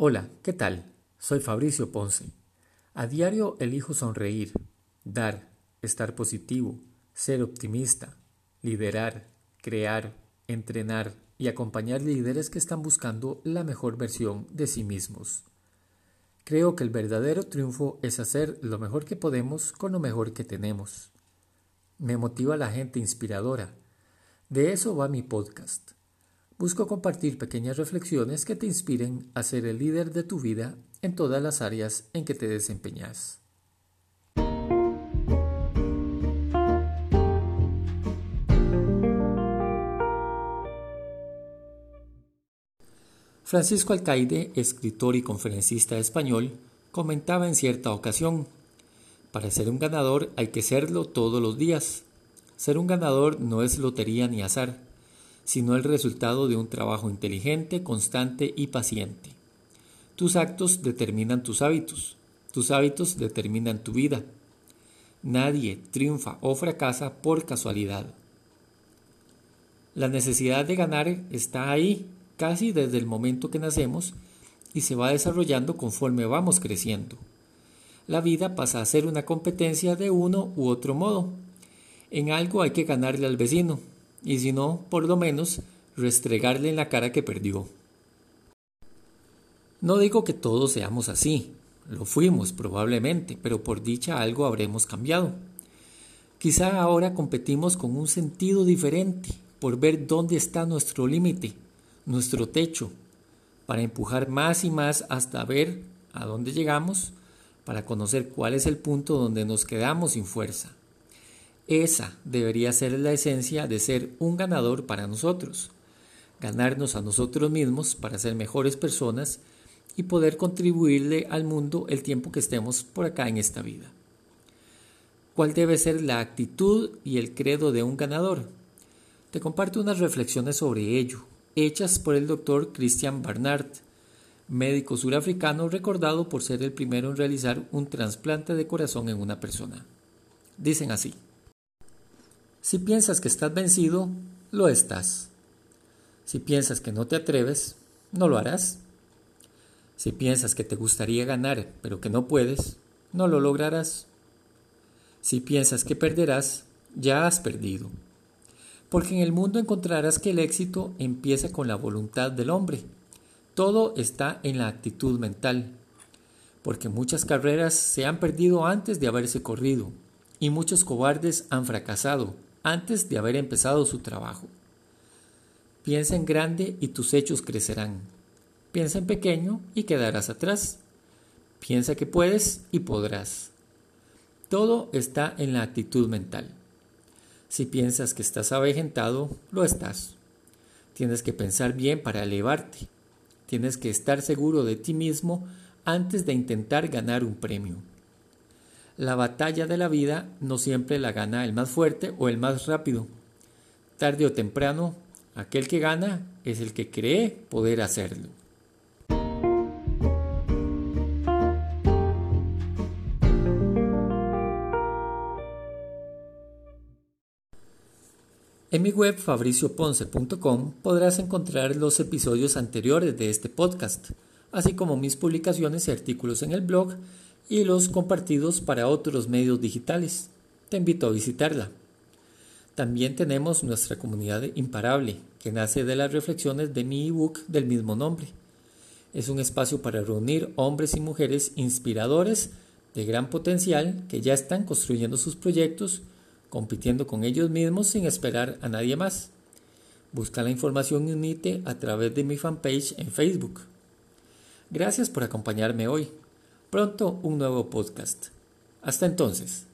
Hola, ¿qué tal? Soy Fabricio Ponce. A diario elijo sonreír, dar, estar positivo, ser optimista, liderar, crear, entrenar y acompañar líderes que están buscando la mejor versión de sí mismos. Creo que el verdadero triunfo es hacer lo mejor que podemos con lo mejor que tenemos. Me motiva la gente inspiradora. De eso va mi podcast. Busco compartir pequeñas reflexiones que te inspiren a ser el líder de tu vida en todas las áreas en que te desempeñas. Francisco Alcaide, escritor y conferencista español, comentaba en cierta ocasión, para ser un ganador hay que serlo todos los días. Ser un ganador no es lotería ni azar, sino el resultado de un trabajo inteligente, constante y paciente. Tus actos determinan tus hábitos, tus hábitos determinan tu vida. Nadie triunfa o fracasa por casualidad. La necesidad de ganar está ahí casi desde el momento que nacemos y se va desarrollando conforme vamos creciendo. La vida pasa a ser una competencia de uno u otro modo. En algo hay que ganarle al vecino, y si no, por lo menos, restregarle en la cara que perdió. No digo que todos seamos así, lo fuimos probablemente, pero por dicha algo habremos cambiado. Quizá ahora competimos con un sentido diferente, por ver dónde está nuestro límite, nuestro techo, para empujar más y más hasta ver a dónde llegamos, para conocer cuál es el punto donde nos quedamos sin fuerza. Esa debería ser la esencia de ser un ganador para nosotros, ganarnos a nosotros mismos para ser mejores personas y poder contribuirle al mundo el tiempo que estemos por acá en esta vida. ¿Cuál debe ser la actitud y el credo de un ganador? Te comparto unas reflexiones sobre ello hechas por el doctor Christian Barnard, médico surafricano recordado por ser el primero en realizar un trasplante de corazón en una persona. Dicen así, si piensas que estás vencido, lo estás. Si piensas que no te atreves, no lo harás. Si piensas que te gustaría ganar, pero que no puedes, no lo lograrás. Si piensas que perderás, ya has perdido porque en el mundo encontrarás que el éxito empieza con la voluntad del hombre. Todo está en la actitud mental, porque muchas carreras se han perdido antes de haberse corrido, y muchos cobardes han fracasado antes de haber empezado su trabajo. Piensa en grande y tus hechos crecerán. Piensa en pequeño y quedarás atrás. Piensa que puedes y podrás. Todo está en la actitud mental. Si piensas que estás avejentado, lo estás. Tienes que pensar bien para elevarte. Tienes que estar seguro de ti mismo antes de intentar ganar un premio. La batalla de la vida no siempre la gana el más fuerte o el más rápido. Tarde o temprano, aquel que gana es el que cree poder hacerlo. En mi web fabricioponce.com podrás encontrar los episodios anteriores de este podcast, así como mis publicaciones y artículos en el blog y los compartidos para otros medios digitales. Te invito a visitarla. También tenemos nuestra comunidad imparable, que nace de las reflexiones de mi ebook del mismo nombre. Es un espacio para reunir hombres y mujeres inspiradores de gran potencial que ya están construyendo sus proyectos compitiendo con ellos mismos sin esperar a nadie más. Busca la información y unite a través de mi fanpage en Facebook. Gracias por acompañarme hoy. Pronto un nuevo podcast. Hasta entonces.